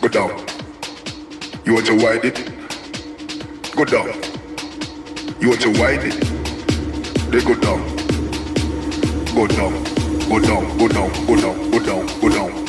Go down. You want to wide it? Go down. You want to wide it? They go down. Go down. Go down. Go down. Go down. Go down. Go down.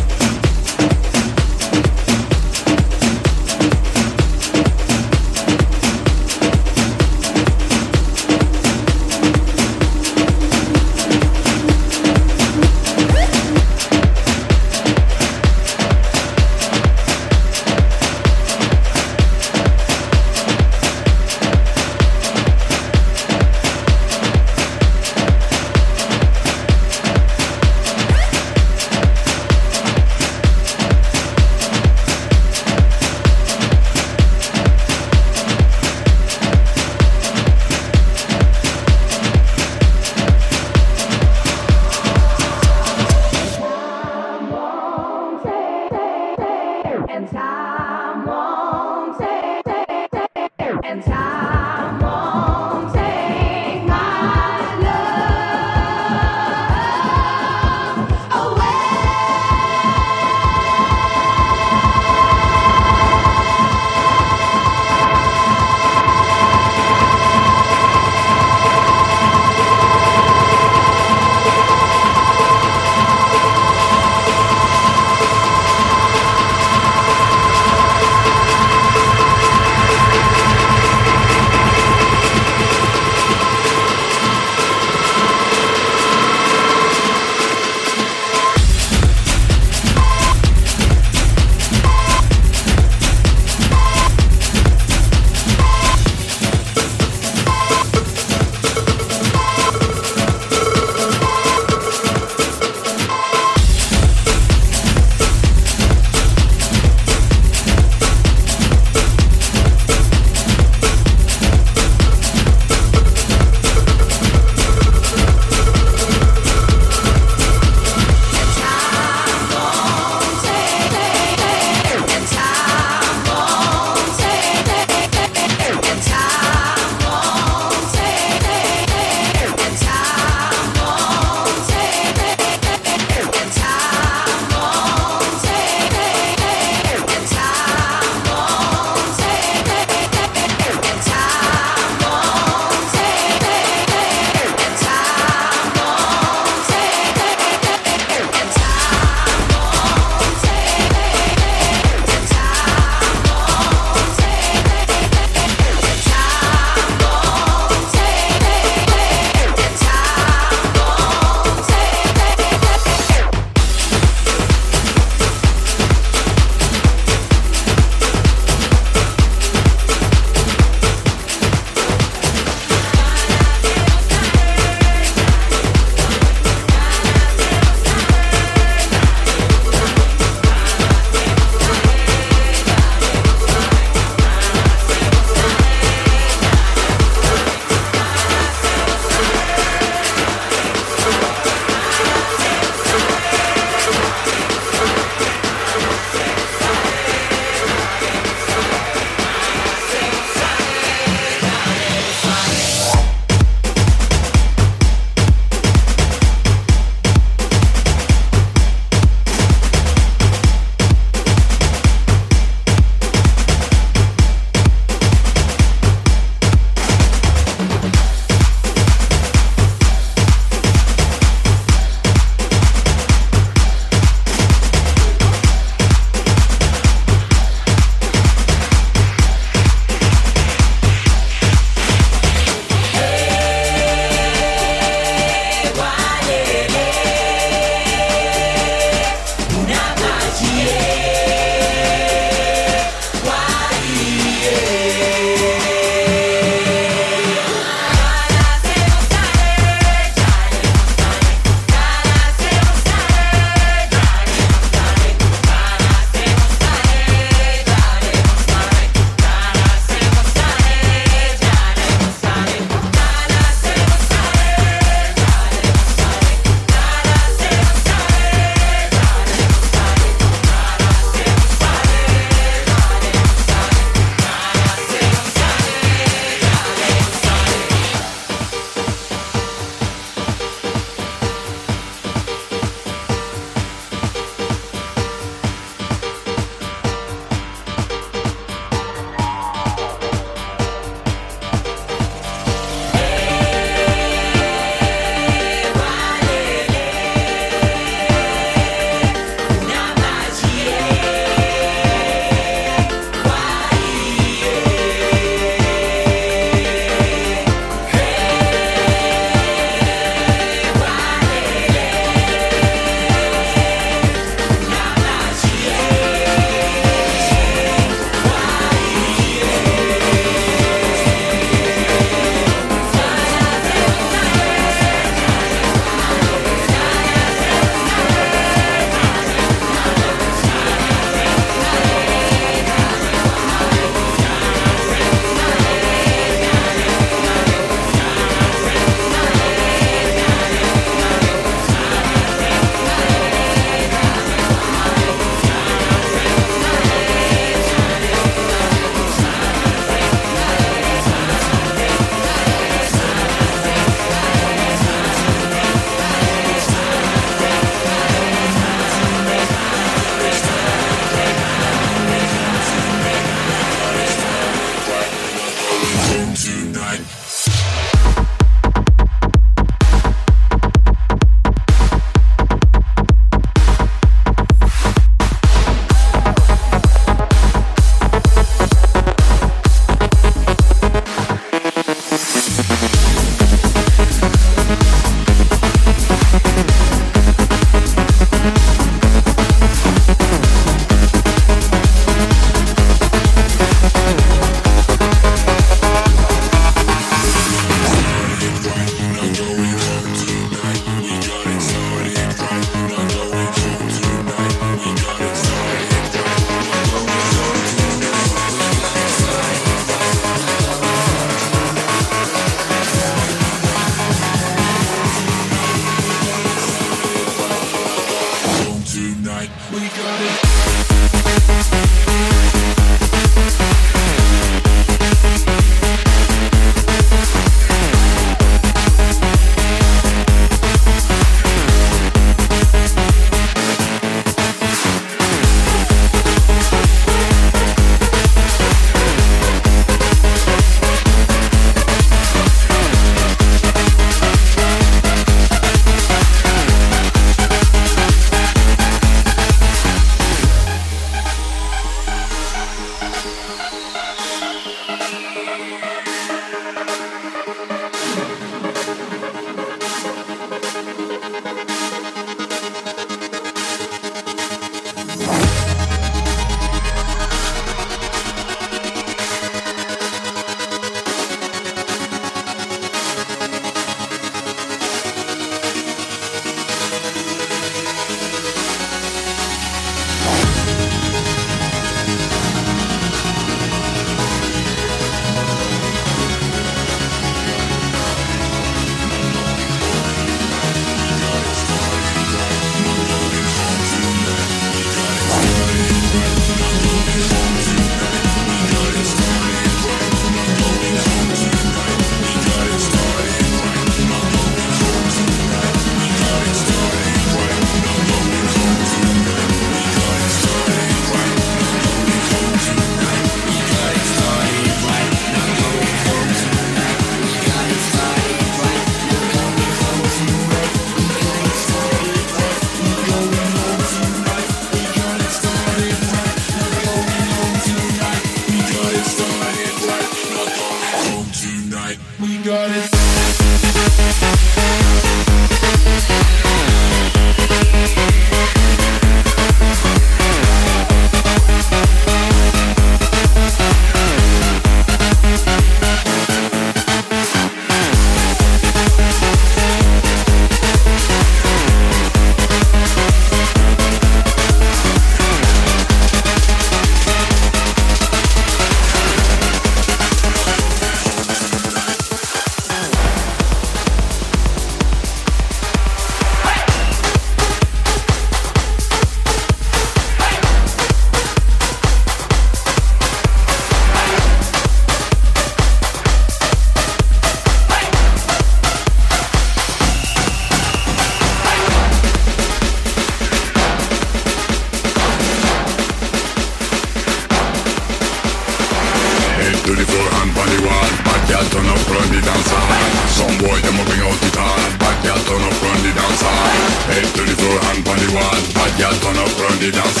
girl turn up on the dance.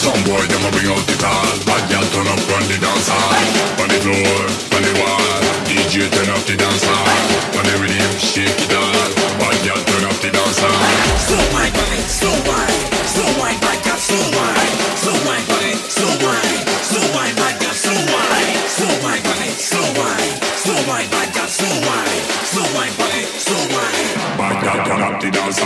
Some boy them a bring out the tall. Bad girl turn up on the dance. On the floor, on the wall. DJ turn up the dance. On the rhythm, shake it all. Bad girl turn up the dance Slow wine, wide, body, so wide, so wide, bad girl, so wide, so wide, body, Slow wine. Slow wine, bad girl, so wide, so wide, body, Slow wine. so wide, bad girl, so wide, so wide, body, so wide. Bad girl turn up the dance.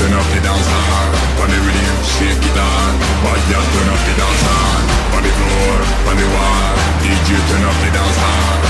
Turn up die dansar Panevi şey gider Bayağı dön up die dansar Pani floor, pani war DJ dön up dance dansar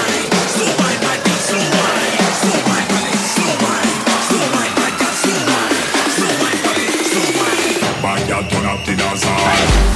Hey!